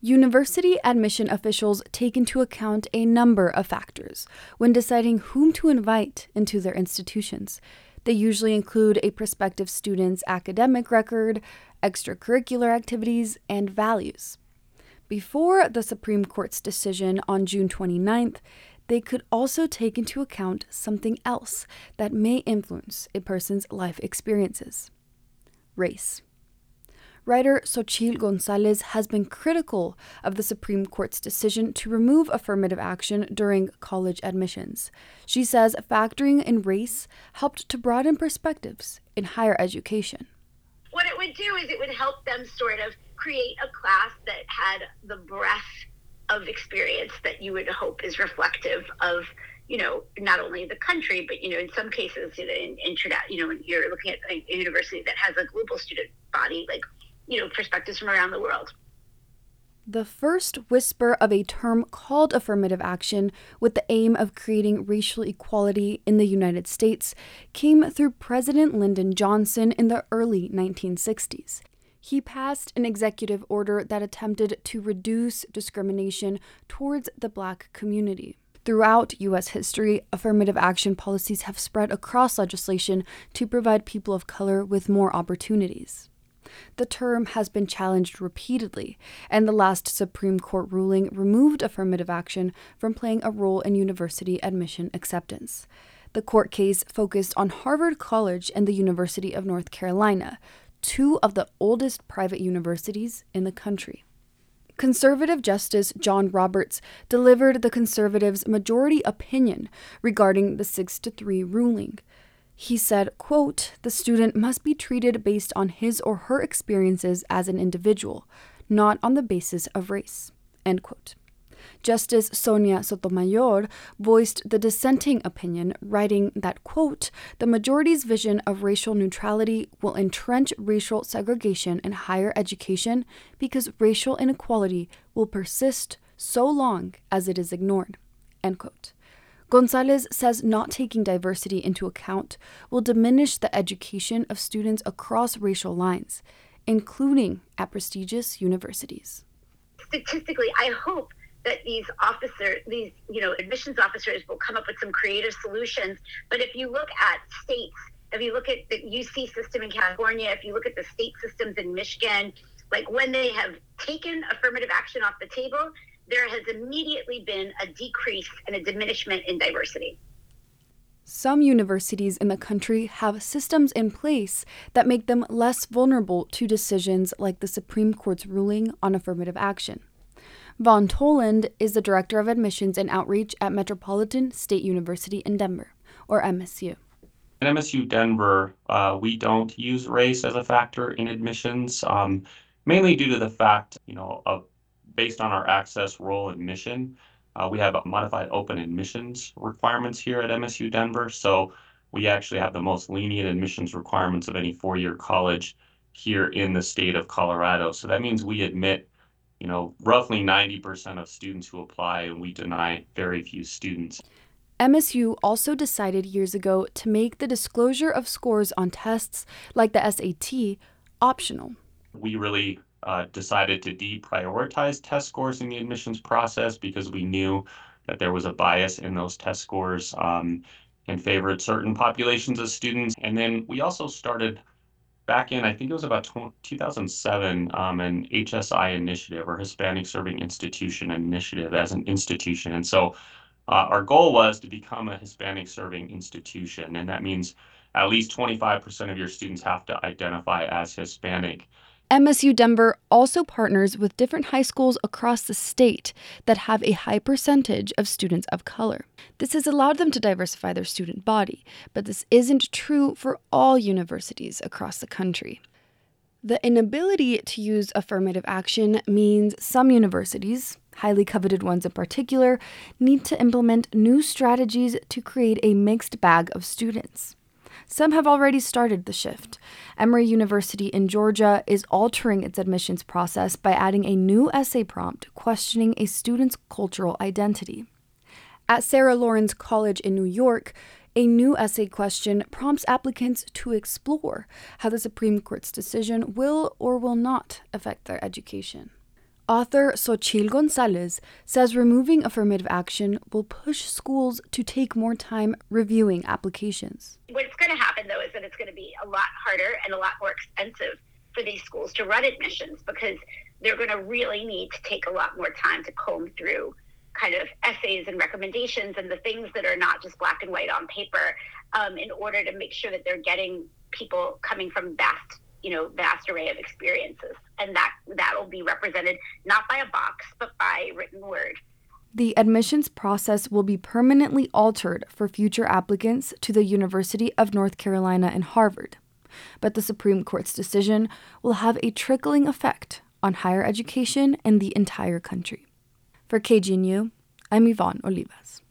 University admission officials take into account a number of factors when deciding whom to invite into their institutions. They usually include a prospective student's academic record, extracurricular activities, and values. Before the Supreme Court's decision on June 29th, they could also take into account something else that may influence a person's life experiences race. Writer Xochitl Gonzalez has been critical of the Supreme Court's decision to remove affirmative action during college admissions. She says factoring in race helped to broaden perspectives in higher education. What it would do is it would help them sort of create a class that had the breadth of experience that you would hope is reflective of you know, not only the country, but you know, in some cases, in, in, in you know, you're looking at a university that has a global student body, like you know, perspectives from around the world. The first whisper of a term called affirmative action with the aim of creating racial equality in the United States came through President Lyndon Johnson in the early 1960s. He passed an executive order that attempted to reduce discrimination towards the black community. Throughout U.S. history, affirmative action policies have spread across legislation to provide people of color with more opportunities. The term has been challenged repeatedly, and the last Supreme Court ruling removed affirmative action from playing a role in university admission acceptance. The court case focused on Harvard College and the University of North Carolina, two of the oldest private universities in the country. Conservative Justice John Roberts delivered the conservatives' majority opinion regarding the 6 to 3 ruling. He said, quote, the student must be treated based on his or her experiences as an individual, not on the basis of race. End quote. Justice Sonia Sotomayor voiced the dissenting opinion, writing that, quote, the majority's vision of racial neutrality will entrench racial segregation in higher education because racial inequality will persist so long as it is ignored, end quote. Gonzalez says not taking diversity into account will diminish the education of students across racial lines, including at prestigious universities. Statistically, I hope that these officers, these you know admissions officers, will come up with some creative solutions. But if you look at states, if you look at the UC system in California, if you look at the state systems in Michigan, like when they have taken affirmative action off the table, there has immediately been a decrease and a diminishment in diversity. Some universities in the country have systems in place that make them less vulnerable to decisions like the Supreme Court's ruling on affirmative action. Vaughn Toland is the Director of Admissions and Outreach at Metropolitan State University in Denver, or MSU. At MSU Denver, uh, we don't use race as a factor in admissions, um, mainly due to the fact, you know, of based on our access role and mission, uh, we have modified open admissions requirements here at MSU Denver. So we actually have the most lenient admissions requirements of any four-year college here in the state of Colorado. So that means we admit, you know, roughly 90% of students who apply and we deny very few students. MSU also decided years ago to make the disclosure of scores on tests like the SAT optional. We really uh, decided to deprioritize test scores in the admissions process because we knew that there was a bias in those test scores um, and favored certain populations of students. And then we also started back in, I think it was about 2007, um, an HSI initiative or Hispanic Serving Institution initiative as an institution. And so uh, our goal was to become a Hispanic serving institution. And that means at least 25% of your students have to identify as Hispanic. MSU Denver also partners with different high schools across the state that have a high percentage of students of color. This has allowed them to diversify their student body, but this isn't true for all universities across the country. The inability to use affirmative action means some universities, highly coveted ones in particular, need to implement new strategies to create a mixed bag of students. Some have already started the shift. Emory University in Georgia is altering its admissions process by adding a new essay prompt questioning a student's cultural identity. At Sarah Lawrence College in New York, a new essay question prompts applicants to explore how the Supreme Court's decision will or will not affect their education. Author Xochitl Gonzalez says removing affirmative action will push schools to take more time reviewing applications. Going to happen, though, is that it's going to be a lot harder and a lot more expensive for these schools to run admissions because they're going to really need to take a lot more time to comb through kind of essays and recommendations and the things that are not just black and white on paper um, in order to make sure that they're getting people coming from vast you know vast array of experiences. And that that will be represented not by a box but by written word the admissions process will be permanently altered for future applicants to the University of North Carolina and Harvard. But the Supreme Court's decision will have a trickling effect on higher education in the entire country. For KGNU, I'm Ivonne Olivas.